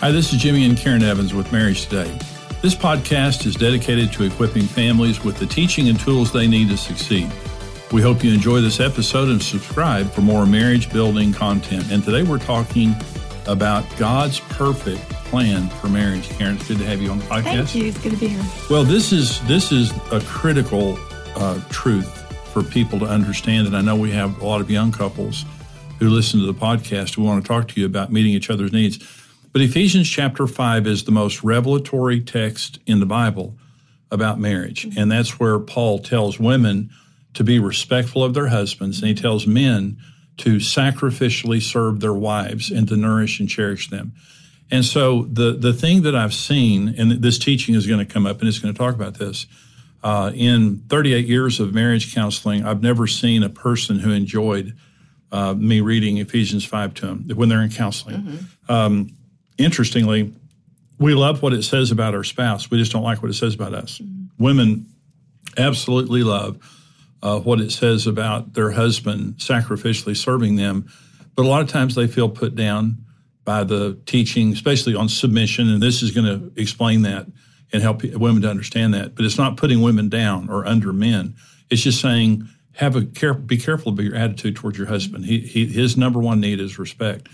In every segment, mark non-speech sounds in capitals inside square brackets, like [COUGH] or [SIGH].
Hi, this is Jimmy and Karen Evans with Marriage Today. This podcast is dedicated to equipping families with the teaching and tools they need to succeed. We hope you enjoy this episode and subscribe for more marriage building content. And today we're talking about God's perfect plan for marriage. Karen, it's good to have you on the podcast. Thank you. It's good to be here. Well, this is this is a critical uh, truth for people to understand, and I know we have a lot of young couples who listen to the podcast who want to talk to you about meeting each other's needs. But Ephesians chapter 5 is the most revelatory text in the Bible about marriage. And that's where Paul tells women to be respectful of their husbands, and he tells men to sacrificially serve their wives and to nourish and cherish them. And so the the thing that I've seen, and this teaching is going to come up, and it's going to talk about this. Uh, in 38 years of marriage counseling, I've never seen a person who enjoyed uh, me reading Ephesians 5 to them when they're in counseling. Mm-hmm. Um, interestingly, we love what it says about our spouse. We just don't like what it says about us. Mm-hmm. Women absolutely love uh, what it says about their husband sacrificially serving them, but a lot of times they feel put down by the teaching, especially on submission. And this is going to explain that and help women to understand that. But it's not putting women down or under men. It's just saying have a care, be careful about your attitude towards your husband. He, he, his number one need is respect.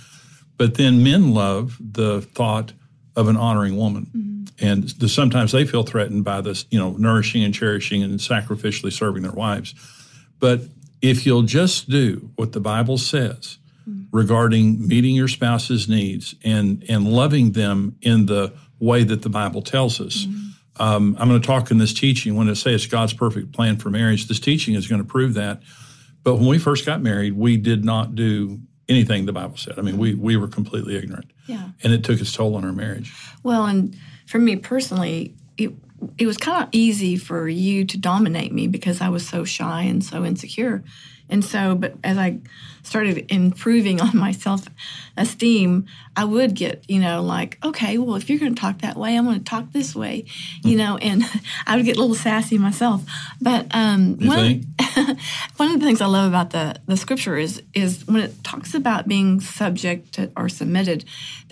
But then men love the thought of an honoring woman. Mm-hmm. And the, sometimes they feel threatened by this, you know, nourishing and cherishing and sacrificially serving their wives. But if you'll just do what the Bible says mm-hmm. regarding meeting your spouse's needs and, and loving them in the way that the Bible tells us, mm-hmm. um, I'm going to talk in this teaching when I say it's God's perfect plan for marriage. This teaching is going to prove that. But when we first got married, we did not do anything the Bible said. I mean, we we were completely ignorant. Yeah. And it took its toll on our marriage. Well, and for me personally, it it was kind of easy for you to dominate me because I was so shy and so insecure. And so, but as I started improving [LAUGHS] on my self esteem, I would get, you know, like, okay, well, if you're going to talk that way, I'm going to talk this way, you know, and [LAUGHS] I would get a little sassy myself. But um, one, [LAUGHS] one of the things I love about the, the scripture is, is when it talks about being subject to, or submitted,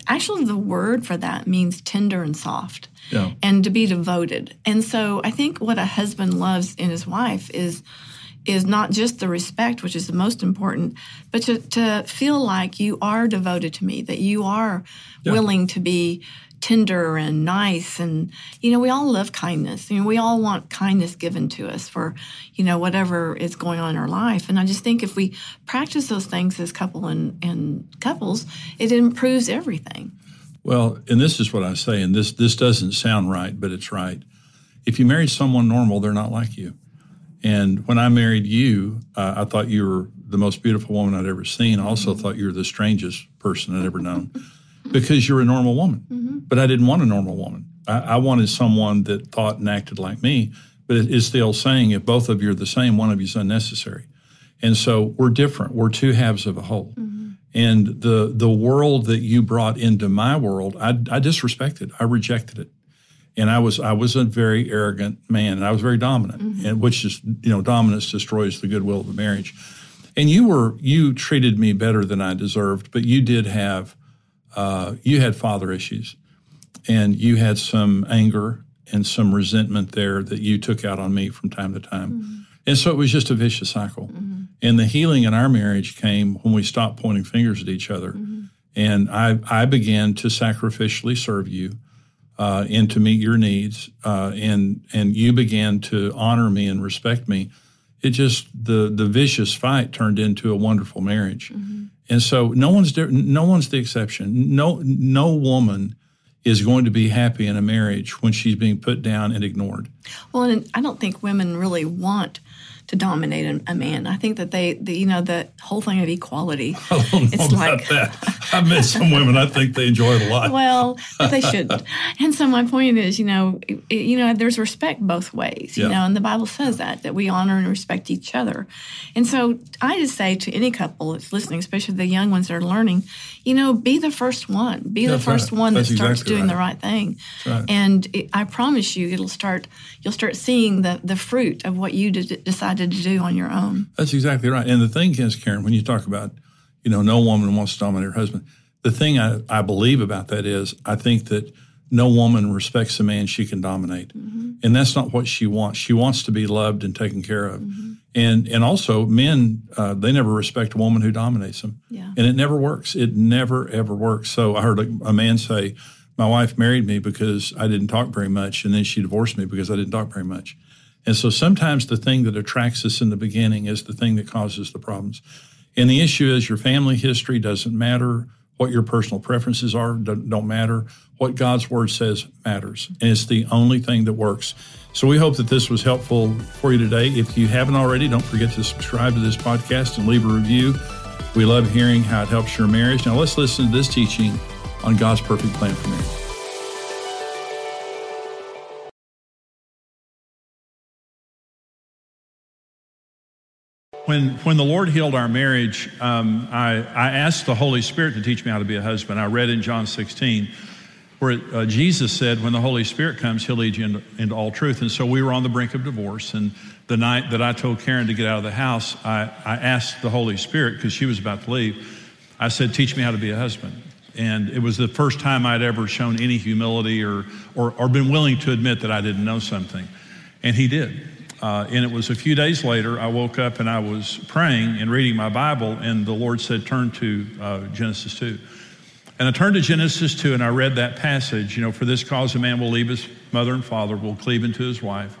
actually the word for that means tender and soft. Yeah. And to be devoted. And so I think what a husband loves in his wife is is not just the respect, which is the most important, but to, to feel like you are devoted to me, that you are yeah. willing to be tender and nice. And you know we all love kindness. You know we all want kindness given to us for you know whatever is going on in our life. And i just think if we practice those things as couple and, and couples it improves everything. Well and this is what i say and this this doesn't sound right but it's right. If you marry someone normal they're not like you and when I married you, uh, I thought you were the most beautiful woman I'd ever seen. I also mm-hmm. thought you were the strangest person I'd ever known [LAUGHS] because you're a normal woman. Mm-hmm. But I didn't want a normal woman. I, I, wanted someone that thought and acted like me. But it, it's the old saying if both of you are the same, one of you is unnecessary. And so we're different. We're two halves of a whole. Mm-hmm. And the the world that you brought into my world, I, I disrespected. I rejected it and I was I was a very arrogant man, and I was very dominant, mm-hmm. and which is you know dominance destroys the goodwill of a marriage. And you were you treated me better than I deserved, but you did have uh, you had father issues, and you had some anger and some resentment there that you took out on me from time to time, mm-hmm. and so it was just a vicious cycle. Mm-hmm. And the healing in our marriage came when we stopped pointing fingers at each other, mm-hmm. and I I began to sacrificially serve you uh, and to meet your needs, uh, and and you began to honor me and respect me. It just the the vicious fight turned into a wonderful marriage, mm-hmm. and so no one's no one's the exception. No no woman is going to be happy in a marriage when she's being put down and ignored. Well, and I don't think women really want to dominate a man. I think that they, the, you know, the whole thing of equality. [LAUGHS] I don't know it's about like, that. I've met some women. I think they enjoy it a lot. Well, they shouldn't. [LAUGHS] and so my point is, you know, you know, there's respect both ways. You yeah. know, and the Bible says that that we honor and respect each other. And so I just say to any couple that's listening, especially the young ones that are learning, you know, be the first one. Be that's the first right. one that that's starts exactly doing right. the right thing. Right. And it, I promise you, it'll start. You'll start seeing the the fruit of what you did, decide decided to do on your own. That's exactly right. And the thing is, Karen, when you talk about, you know, no woman wants to dominate her husband, the thing I, I believe about that is I think that no woman respects a man she can dominate. Mm-hmm. And that's not what she wants. She wants to be loved and taken care of. Mm-hmm. And and also men, uh, they never respect a woman who dominates them. Yeah. And it never works. It never ever works. So I heard a, a man say, "My wife married me because I didn't talk very much, and then she divorced me because I didn't talk very much." And so sometimes the thing that attracts us in the beginning is the thing that causes the problems. And the issue is your family history doesn't matter. What your personal preferences are don't, matter. What God's word says matters. And it's the only thing that works. So we hope that this was helpful for you today. If you haven't already, don't forget to subscribe to this podcast and leave a review. We love hearing how it helps your marriage. Now let's listen to this teaching on God's perfect plan for marriage. When, when the Lord healed our marriage, um, I, I asked the Holy Spirit to teach me how to be a husband. I read in John 16 where uh, Jesus said, when the Holy Spirit comes, he'll lead you into, into, all truth. And so we were on the brink of divorce. And the night that I told Karen to get out of the house, I, I asked the Holy Spirit, because she was about to leave, I said, teach me how to be a husband. And it was the first time I'd ever shown any humility or, or, or been willing to admit that I didn't know something. And he did. Uh, and it was a few days later, I woke up and I was praying and reading my Bible, and the Lord said, Turn to uh, Genesis 2. And I turned to Genesis 2 and I read that passage. You know, for this cause a man will leave his mother and father, will cleave unto his wife.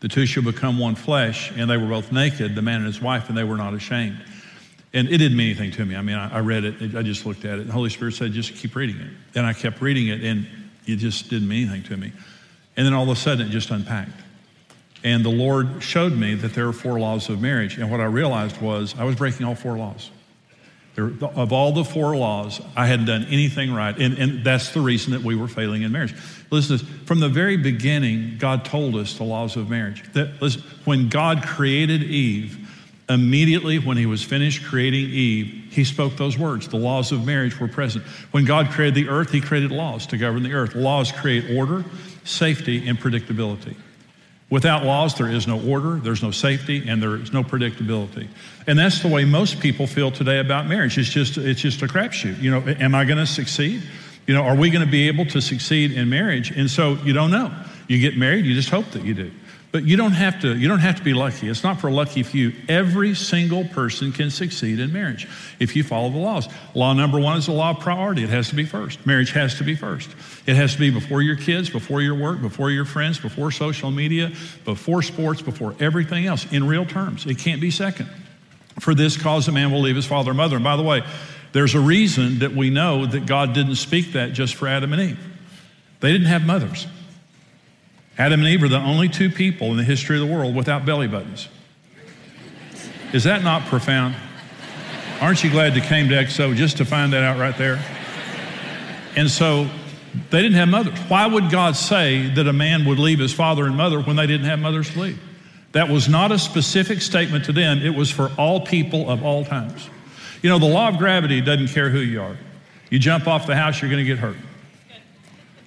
The two shall become one flesh. And they were both naked, the man and his wife, and they were not ashamed. And it didn't mean anything to me. I mean, I, I read it, I just looked at it. The Holy Spirit said, just keep reading it. And I kept reading it, and it just didn't mean anything to me. And then all of a sudden, it just unpacked. And the Lord showed me that there are four laws of marriage. And what I realized was I was breaking all four laws. There, of all the four laws, I hadn't done anything right. And, and that's the reason that we were failing in marriage. Listen, from the very beginning, God told us the laws of marriage. That listen, when God created Eve, immediately when he was finished creating Eve, he spoke those words. The laws of marriage were present. When God created the earth, he created laws to govern the earth. Laws create order, safety, and predictability. Without laws, there is no order, there's no safety, and there is no predictability. And that's the way most people feel today about marriage. It's just, it's just a crapshoot. You know, am I going to succeed? You know, are we going to be able to succeed in marriage? And so you don't know. You get married, you just hope that you do. But you don't have to, you don't have to be lucky. It's not for a lucky few. Every single person can succeed in marriage if you follow the laws. Law number one is the law of priority. It has to be first. Marriage has to be first. It has to be before your kids, before your work, before your friends, before social media, before sports, before everything else, in real terms. It can't be second. For this cause, a man will leave his father and mother. And by the way, there's a reason that we know that God didn't speak that just for Adam and Eve. They didn't have mothers. Adam and Eve are the only two people in the history of the world without belly buttons. Is that not profound? Aren't you glad you came to XO just to find that out right there? And so they didn't have mothers. Why would God say that a man would leave his father and mother when they didn't have mothers to leave? That was not a specific statement to them, it was for all people of all times. You know, the law of gravity doesn't care who you are. You jump off the house, you're going to get hurt.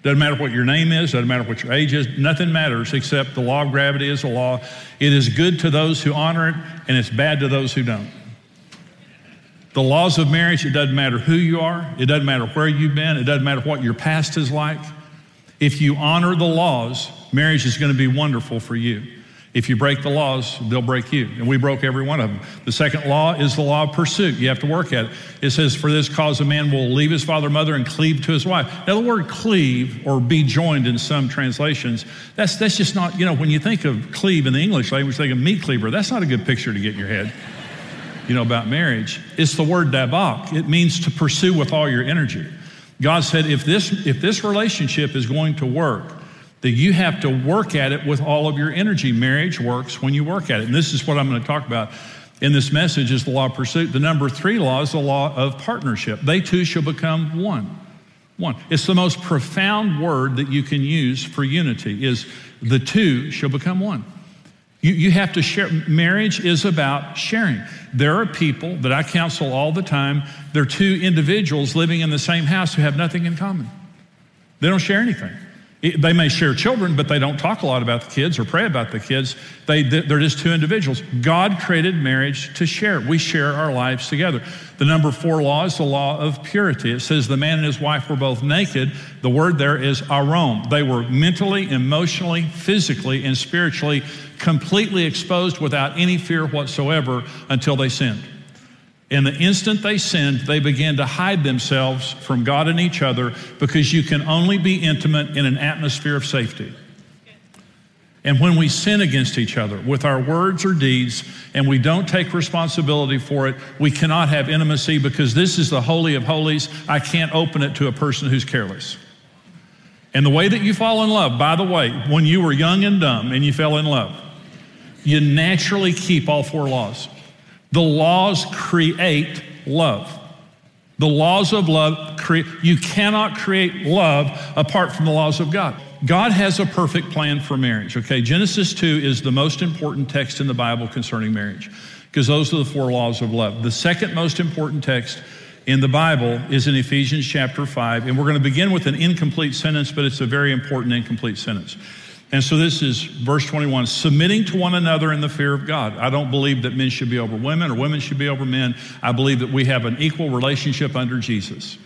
Doesn't matter what your name is, doesn't matter what your age is, nothing matters except the law of gravity is a law. It is good to those who honor it, and it's bad to those who don't. The laws of marriage, it doesn't matter who you are, it doesn't matter where you've been, it doesn't matter what your past is like. If you honor the laws, marriage is going to be wonderful for you. If you break the laws, they'll break you. And we broke every one of them. The second law is the law of pursuit. You have to work at it. It says, For this cause a man will leave his father and mother and cleave to his wife. Now, the word cleave or be joined in some translations, that's, that's just not, you know, when you think of cleave in the English language, think of meat cleaver. That's not a good picture to get in your head, you know, about marriage. It's the word dabak. It means to pursue with all your energy. God said, if this, if this relationship is going to work, that you have to work at it with all of your energy. Marriage works when you work at it. And this is what I'm going to talk about in this message is the law of pursuit. The number three law is the law of partnership. They two shall become one. One. It's the most profound word that you can use for unity is the two shall become one. You, you have to share. Marriage is about sharing. There are people that I counsel all the time. They're two individuals living in the same house who have nothing in common. They don't share anything. They may share children, but they don't talk a lot about the kids or pray about the kids. They, they're just two individuals. God created marriage to share. We share our lives together. The number four law is the law of purity. It says the man and his wife were both naked. The word there is aron. They were mentally, emotionally, physically, and spiritually completely exposed without any fear whatsoever until they sinned. And the instant they sinned, they began to hide themselves from God and each other because you can only be intimate in an atmosphere of safety. And when we sin against each other with our words or deeds and we don't take responsibility for it, we cannot have intimacy because this is the Holy of Holies. I can't open it to a person who's careless. And the way that you fall in love, by the way, when you were young and dumb and you fell in love, you naturally keep all four laws. The laws create love. The laws of love create, you cannot create love apart from the laws of God. God has a perfect plan for marriage, okay? Genesis 2 is the most important text in the Bible concerning marriage because those are the four laws of love. The second most important text in the Bible is in Ephesians chapter 5, and we're going to begin with an incomplete sentence, but it's a very important incomplete sentence. And so this is verse 21 submitting to one another in the fear of God. I don't believe that men should be over women or women should be over men. I believe that we have an equal relationship under Jesus.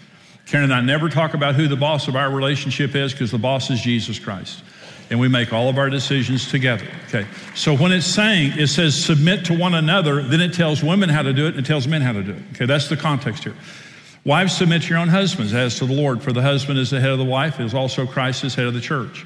Karen and I never talk about who the boss of our relationship is because the boss is Jesus Christ. And we make all of our decisions together. Okay. So when it's saying, it says submit to one another, then it tells women how to do it and it tells men how to do it. Okay. That's the context here. Wives, submit to your own husbands as to the Lord, for the husband is the head of the wife, is also Christ is head of the church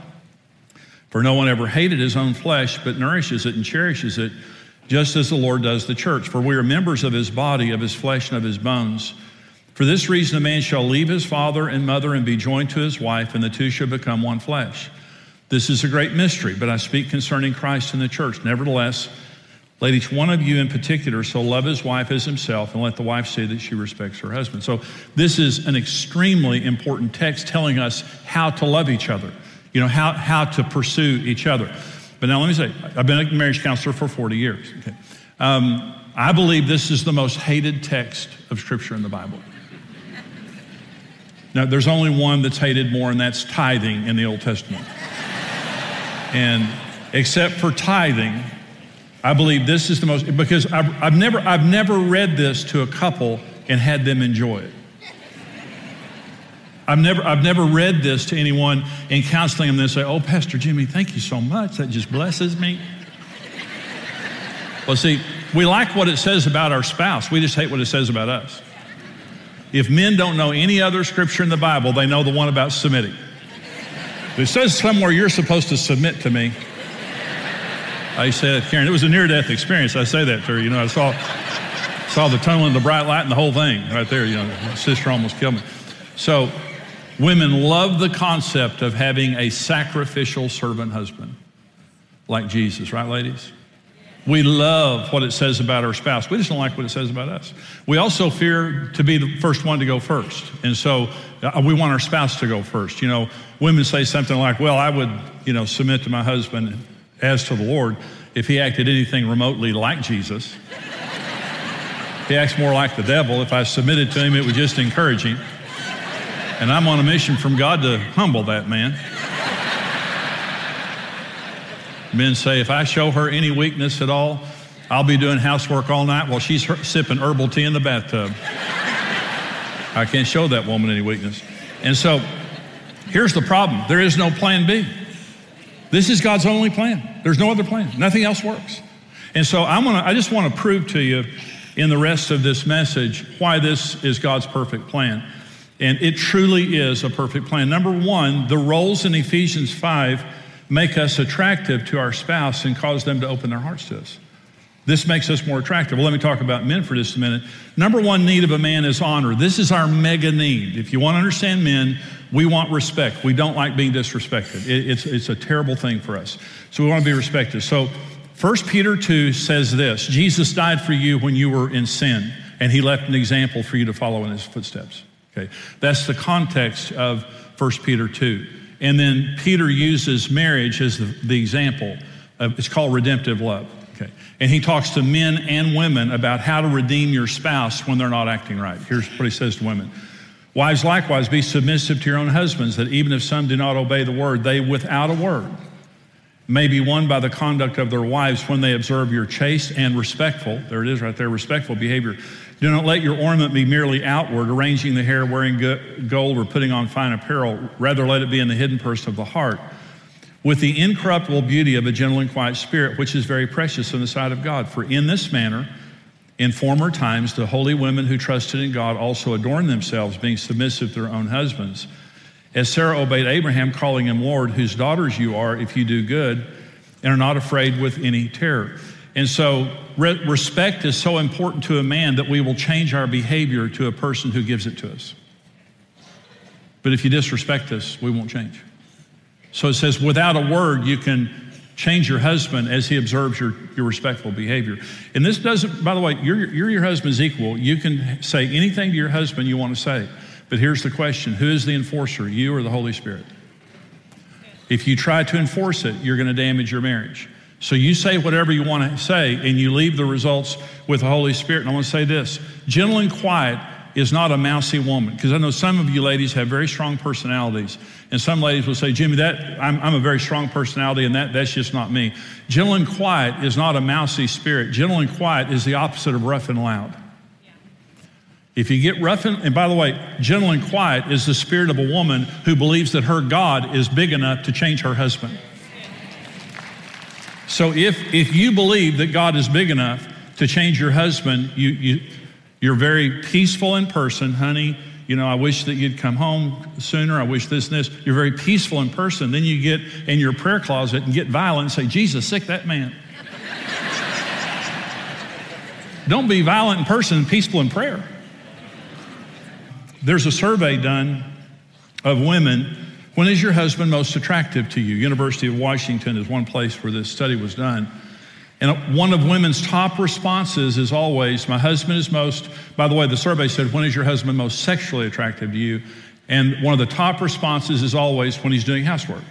For no one ever hated his own flesh, but nourishes it and cherishes it, just as the Lord does the church. For we are members of his body, of his flesh, and of his bones. For this reason, a man shall leave his father and mother and be joined to his wife, and the two shall become one flesh. This is a great mystery, but I speak concerning Christ and the church. Nevertheless, let each one of you in particular so love his wife as himself, and let the wife say that she respects her husband. So, this is an extremely important text telling us how to love each other you know, how, how to pursue each other. But now let me say, I've been a marriage counselor for 40 years. Okay. Um, I believe this is the most hated text of Scripture in the Bible. Now, there's only one that's hated more, and that's tithing in the Old Testament. And except for tithing, I believe this is the most, because I've, I've, never, I've never read this to a couple and had them enjoy it. I've never, I've never read this to anyone in counseling and They say, Oh, Pastor Jimmy, thank you so much. That just blesses me. well, see, we like what it says about our spouse, we just hate what it says about us. If men don't know any other scripture in the Bible, they know the one about submitting. It says somewhere you're supposed to submit to me. I said, Karen, it was a near death experience. I say that to her. You know, I saw, saw the tunnel and the bright light and the whole thing right there. You know, my sister almost killed me. So Women love the concept of having a sacrificial servant husband like Jesus, right, ladies? We love what it says about our spouse. We just don't like what it says about us. We also fear to be the first one to go first. And so uh, we want our spouse to go first. You know, women say something like, well, I would, you know, submit to my husband as to the Lord if he acted anything remotely like Jesus. [LAUGHS] he acts more like the devil. If I submitted to him, it would just encourage him. And I'm on a mission from God to humble that man. Men say, if I show her any weakness at all, I'll be doing housework all night while she's sipping herbal tea in the bathtub. I can't show that woman any weakness. And so here's the problem there is no plan B. This is God's only plan. There's no other plan. Nothing else works. And so I'm gonna, I just want to prove to you in the rest of this message why this is God's perfect plan. And it truly is a perfect plan. Number one, the roles in Ephesians 5 make us attractive to our spouse and cause them to open their hearts to us. This makes us more attractive. Well, let me talk about men for just a minute. Number one need of a man is honor. This is our mega need. If you want to understand men, We want respect. We don't like being disrespected. It, it's, it's a terrible thing for us. So we want to be respected. So 1 Peter 2 says this Jesus died for you when you were in sin, and he left an example for you to follow in his footsteps. Okay, that's the context of 1 Peter 2. And then Peter uses marriage as the, the example. Of, it's called redemptive love. Okay. And he talks to men and women about how to redeem your spouse when they're not acting right. Here's what he says to women. Wives, likewise, be submissive to your own husbands, that even if some do not obey the word, they without a word may be won by the conduct of their wives when they observe your chaste and respectful, there it is right there, respectful behavior. Do not let your ornament be merely outward, arranging the hair, wearing gold, or putting on fine apparel. Rather, let it be in the hidden person of the heart, with the incorruptible beauty of a gentle and quiet spirit, which is very precious in the sight of God. For in this manner, in former times, the holy women who trusted in God also adorned themselves, being submissive to their own husbands as Sarah obeyed Abraham, calling him Lord, whose daughters you are if you do good and are not afraid with any terror. And so, re- respect is so important to a man that we will change our behavior to a person who gives it to us. But if you disrespect us, we won't change. So it says, without a word, you can change your husband as he observes your, your respectful behavior. And this doesn't, by the way, you're, you're your husband's equal. You can say anything to your husband you want to say. But here's the question Who is the enforcer, you or the Holy Spirit? If you try to enforce it, you're going to damage your marriage. So you say whatever you want to say, and you leave the results with the Holy Spirit. And I want to say this gentle and quiet is not a mousy woman. Because I know some of you ladies have very strong personalities. And some ladies will say, Jimmy, that I'm, I'm, a very strong personality, and that, that's just not me. Gentle and quiet is not a mousy spirit. Gentle and quiet is the opposite of rough and loud. If you get rough and, and by the way, gentle and quiet is the spirit of a woman who believes that her God is big enough to change her husband. So if, if you believe that God is big enough to change your husband, you, you, you're very peaceful in person, honey. You know, I wish that you'd come home sooner. I wish this and this. You're very peaceful in person. Then you get in your prayer closet and get violent and say, Jesus, sic that man. [LAUGHS] Don't be violent in person peaceful in prayer. There's a survey done of women. When is your husband most attractive to you? University of Washington is one place where this study was done. And one of women's top responses is always, My husband is most, by the way, the survey said, When is your husband most sexually attractive to you? And one of the top responses is always when he's doing housework.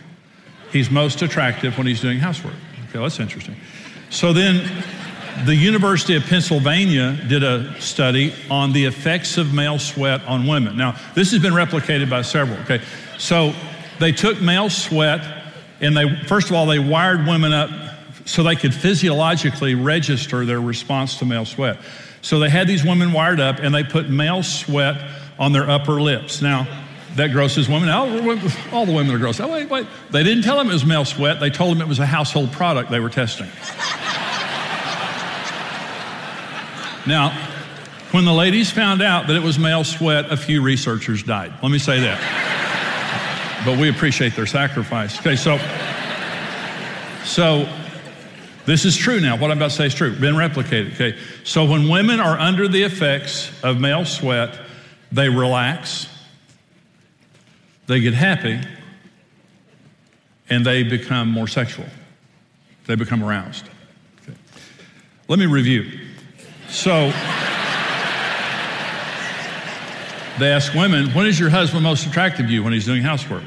He's most attractive when he's doing housework. Okay, that's interesting. So then the University of Pennsylvania did a study on the effects of male sweat on women. Now, this has been replicated by several, okay? So they took male sweat and they, first of all, they wired women up so they could physiologically register their response to male sweat. So they had these women wired up and they put male sweat on their upper lips. Now, that grosses women out. All the women are gross. Oh, wait, wait. They didn't tell them it was male sweat. They told them it was a household product they were testing. Now, when the ladies found out that it was male sweat, a few researchers died. Let me say that. But we appreciate their sacrifice. Okay, so, so this is true now. What I'm about to say is true. Been replicated. Okay, so when women are under the effects of male sweat, they relax, they get happy, and they become more sexual. They become aroused. Okay. Let me review. So they ask women, when is your husband most attractive to you when he's doing housework?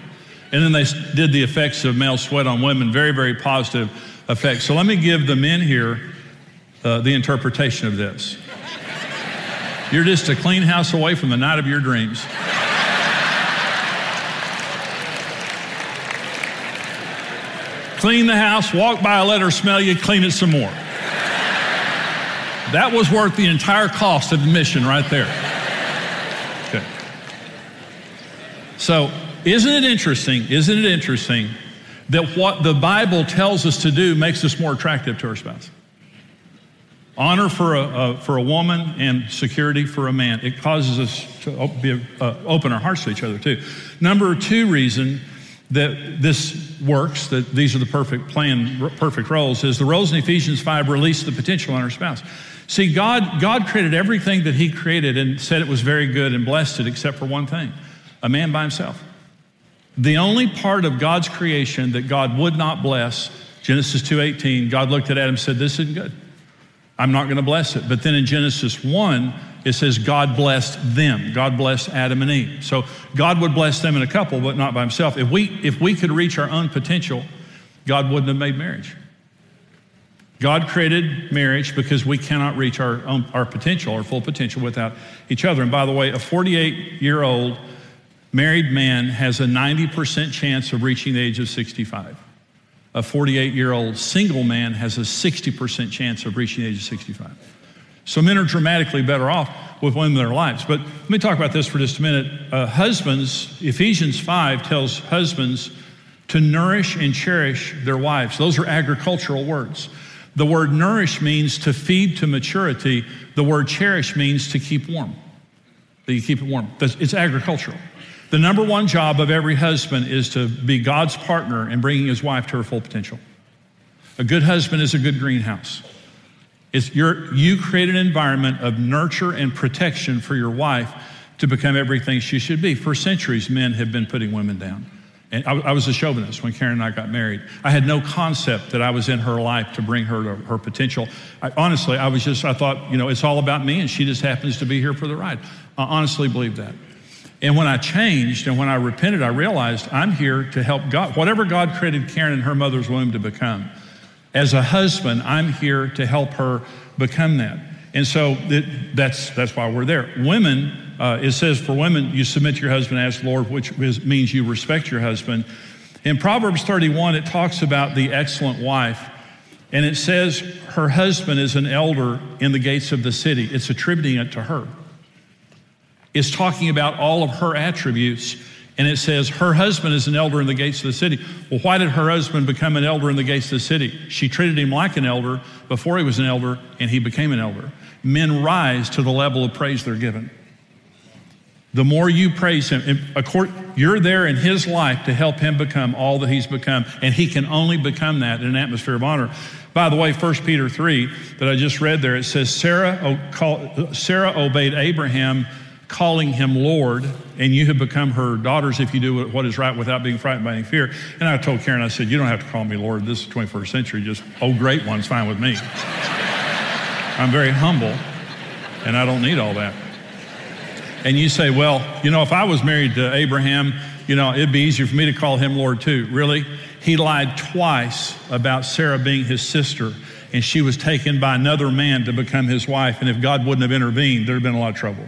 And then they did the effects of male sweat on women, very, very positive effects. So let me give the men here uh, the interpretation of this. You're just a clean house away from the night of your dreams. clean the house, walk by, let her smell you, clean it some more. That was worth the entire cost of admission right there. Okay. So, isn't it interesting? Isn't it interesting that what the Bible tells us to do makes us more attractive to our spouse? Honor for a, for a woman and security for a man. It causes us to be, uh, open our hearts to each other too. Number two reason that this works, that these are the perfect plan, perfect roles, is the roles in Ephesians 5 release the potential in our spouse. See, God, God created everything that He created and said it was very good and blessed it, except for one thing a man by himself. The only part of God's creation that God would not bless, Genesis 2:18, God looked at Adam and said, "This isn't good. I'm not going to bless it." But then in Genesis 1, it says God blessed them. God blessed Adam and Eve. So God would bless them in a couple, but not by himself. If we if we could reach our own potential, God wouldn't have made marriage. God created marriage because we cannot reach our own our potential, our full potential without each other. And by the way, a 48 year old married man has a 90% chance of reaching the age of 65. A 48 year old single man has a 60% chance of reaching the age of 65. So men are dramatically better off with women in their lives. But let me talk about this for just a minute. Uh, husbands, Ephesians 5 tells husbands to nourish and cherish their wives. Those are agricultural words. The word nourish means to feed to maturity. The word cherish means to keep warm. That you keep it warm. It's agricultural. The number one job of every husband is to be God's partner in bringing his wife to her full potential. A good husband is a good greenhouse. It's your, you create an environment of nurture and protection for your wife to become everything she should be. For centuries, men have been putting women down. And I, I, was a chauvinist when Karen and I got married. I had no concept that I was in her life to bring her to her potential. I, honestly, I was just, I thought, you know, it's all about me and she just happens to be here for the ride. I honestly believe that. And when I changed and when I repented, I realized I'm here to help God, whatever God created Karen in her mother's womb to become. As a husband, I'm here to help her become that. And so it, that's, that's why we're there. Women, uh, it says for women, you submit to your husband as Lord, which is, means you respect your husband. In Proverbs 31, it talks about the excellent wife. And it says her husband is an elder in the gates of the city. It's attributing it to her is talking about all of her attributes. And it says, her husband is an elder in the gates of the city. Well, why did her husband become an elder in the gates of the city? She treated him like an elder before he was an elder, and he became an elder. Men rise to the level of praise they're given. The more you praise him, you're there in his life to help him become all that he's become, and he can only become that in an atmosphere of honor. By the way, 1 Peter 3 that I just read there, it says Sarah, Sarah obeyed Abraham calling him Lord, and you have become her daughters if you do what is right without being frightened by any fear. And I told Karen, I said, You don't have to call me Lord. This is 21st century. Just, oh, great one's fine with me. [LAUGHS] I'm very humble, and I don't need all that. And you say, Well, you know, if I was married to Abraham, you know, it'd be easier for me to call him Lord too. Really? He lied twice about Sarah being his sister, and she was taken by another man to become his wife. And if God wouldn't have intervened, there'd have been a lot of trouble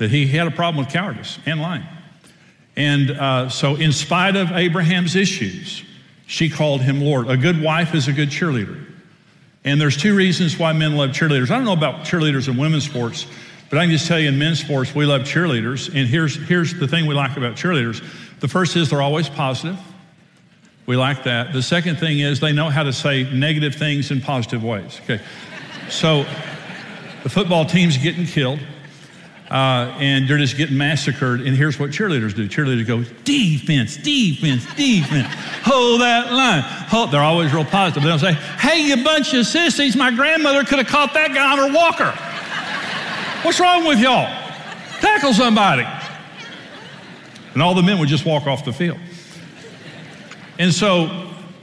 that he had a problem with cowardice and lying. And uh, so, in spite of Abraham's issues, she called him Lord. A good wife is a good cheerleader. And there's two reasons why men love cheerleaders. I don't know about cheerleaders in women's sports, but I can just tell you in men's sports, we love cheerleaders. And here's, here's the thing we like about cheerleaders the first is they're always positive. We like that. The second thing is they know how to say negative things in positive ways. Okay. So the football team's getting killed uh, and they're just getting massacred. And here's what cheerleaders do cheerleaders go, defense, defense, defense, hold that line. Hold. They're always real positive. They don't say, hey, you bunch of sissies, my grandmother could have caught that guy on her walker. What's wrong with y'all? Tackle somebody. And all the men would just walk off the field. And so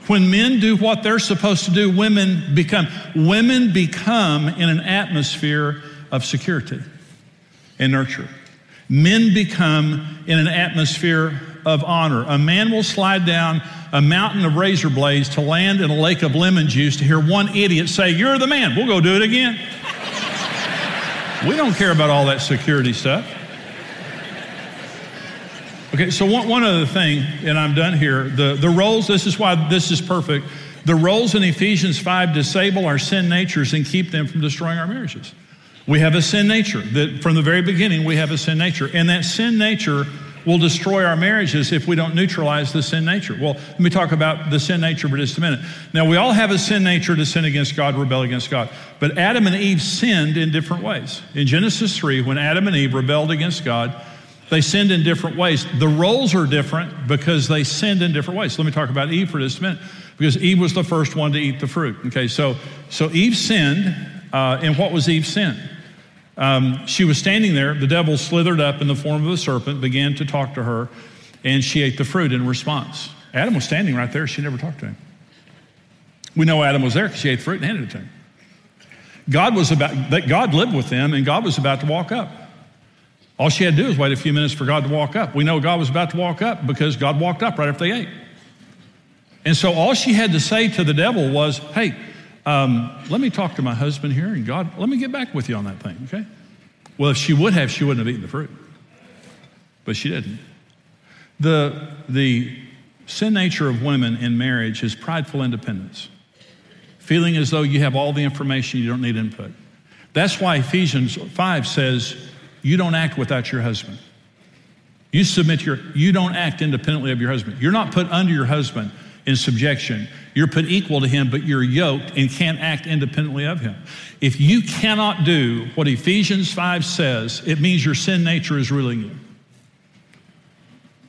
when men do what they're supposed to do, women become women become in an atmosphere of security and nurture. Men become in an atmosphere of honor. A man will slide down a mountain of razor blades to land in a lake of lemon juice to hear one idiot say, You're the man. We'll go do it again. we don't care about all that security stuff. Okay, so one, one other thing, and I'm done here. The, the roles, this is why this is perfect. The roles in Ephesians 5 disable our sin natures and keep them from destroying our marriages. We have a sin nature. That from the very beginning, we have a sin nature. And that sin nature will destroy our marriages if we don't neutralize the sin nature. Well, let me talk about the sin nature for just a minute. Now, we all have a sin nature to sin against God, rebel against God. But Adam and Eve sinned in different ways. In Genesis 3, when Adam and Eve rebelled against God, they sinned in different ways. The roles are different because they sinned in different ways. Let me talk about Eve for just a minute, because Eve was the first one to eat the fruit. Okay, so so Eve sinned, uh, and what was Eve's sin? Um, she was standing there. The devil slithered up in the form of a serpent, began to talk to her. and she ate the fruit in response. Adam was standing right there. She never talked to him. We know Adam was there because she ate the fruit and handed it to him. God was about that God lived with them and God was about to walk up. All she had to do was wait a few minutes for God to walk up. We know God was about to walk up because God walked up right after they ate. And so all she had to say to the devil was, Hey, um, let me talk to my husband here and God, let me get back with you on that thing, okay? Well, if she would have, she wouldn't have eaten the fruit. But she didn't. The, the sin nature of women in marriage is prideful independence feeling as though you have all the information, you don't need input. That's why Ephesians 5 says, you don't act without your husband. You submit your, you don't act independently of your husband. You're not put under your husband in subjection. You're put equal to him, but you're yoked and can't act independently of him. If you cannot do what Ephesians 5 says, it means your sin nature is ruling you.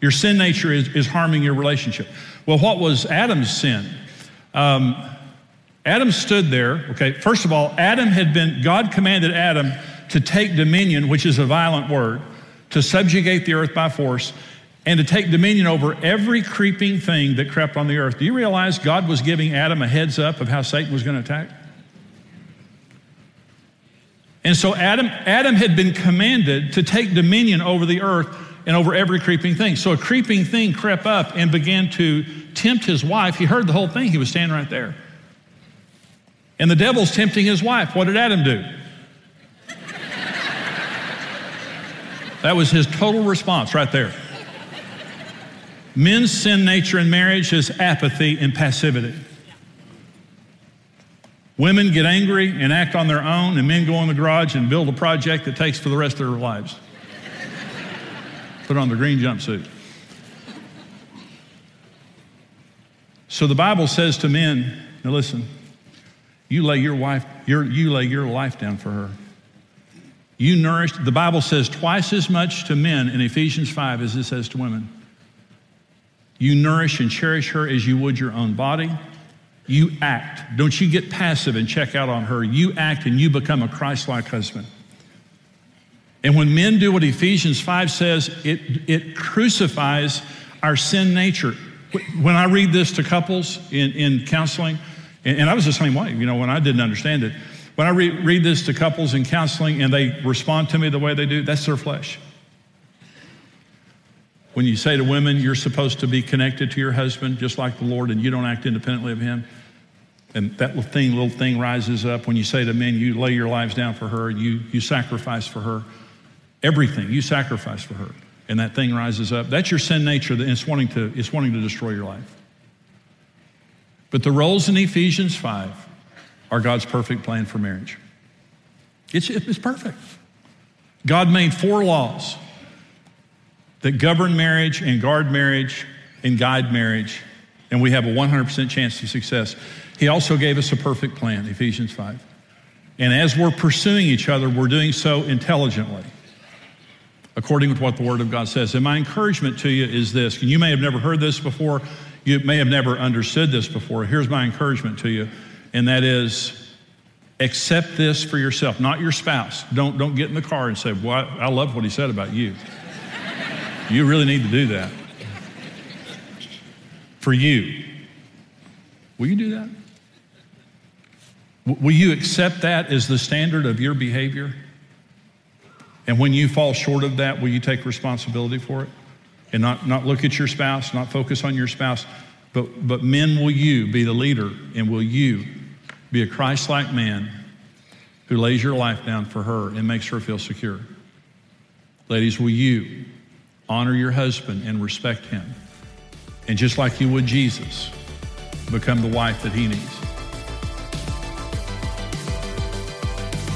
Your sin nature is, is harming your relationship. Well, what was Adam's sin? Um, Adam stood there. Okay, first of all, Adam had been, God commanded Adam to take dominion, which is a violent word, to subjugate the earth by force, and to take dominion over every creeping thing that crept on the earth. Do you realize God was giving Adam a heads up of how Satan was going to attack? And so Adam, Adam had been commanded to take dominion over the earth and over every creeping thing. So a creeping thing crept up and began to tempt his wife. He heard the whole thing, he was standing right there. And the devil's tempting his wife. What did Adam do? [LAUGHS] That was his total response right there. Men's sin nature in marriage is apathy and passivity. Women get angry and act on their own, and men go in the garage and build a project that takes for the rest of their lives. Put on the green jumpsuit. So the Bible says to men, now listen, you lay your wife, your, you lay your life down for her. You nourish, the Bible says twice as much to men in Ephesians 5 as it says to women. You nourish and cherish her as you would your own body. You act. Don't you get passive and check out on her. You act and you become a Christ like husband. And when men do what Ephesians 5 says, it, it crucifies our sin nature. When I read this to couples in, in counseling, and, and I was the same way, you know, when I didn't understand it. When I re- read this to couples in counseling and they respond to me the way they do, that's their flesh. When you say to women, you're supposed to be connected to your husband just like the Lord and you don't act independently of him, and that little thing, little thing rises up. When you say to men, you lay your lives down for her, you, you sacrifice for her, everything, you sacrifice for her, and that thing rises up. That's your sin nature, that it's wanting to, it's wanting to destroy your life. But the roles in Ephesians 5 are God's perfect plan for marriage. It's, it's perfect. God made four laws that govern marriage and guard marriage and guide marriage, and we have a 100% chance of success. He also gave us a perfect plan, Ephesians 5. And as we're pursuing each other, we're doing so intelligently, according to what the Word of God says. And my encouragement to you is this, and you may have never heard this before, you may have never understood this before. Here's my encouragement to you, and that is accept this for yourself, not your spouse. Don't, don't get in the car and say, Well, I, I love what he said about you. You really need to do that. For you. Will you do that? Will you accept that as the standard of your behavior? And when you fall short of that, will you take responsibility for it? and not, not look at your spouse, not focus on your spouse, but, but men, will you be the leader and will you be a Christ like man who lays your life down for her and makes her feel secure? Ladies, will you honor your husband and respect him? And just like you would Jesus, become the wife that he needs.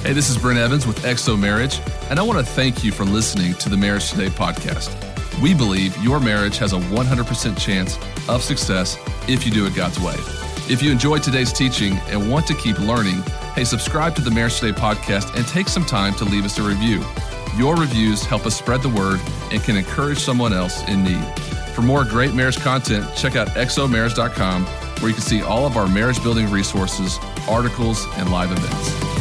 Hey, this is Brent Evans with XO Marriage, and I want to thank you for listening to the Marriage Today podcast. We believe your marriage has a 100% chance of success if you do it God's way. If you enjoyed today's teaching and want to keep learning, hey, subscribe to the Marriage Today podcast and take some time to leave us a review. Your reviews help us spread the word and can encourage someone else in need. For more great marriage content, check out xomarriage.com where you can see all of our marriage building resources, articles, and live events.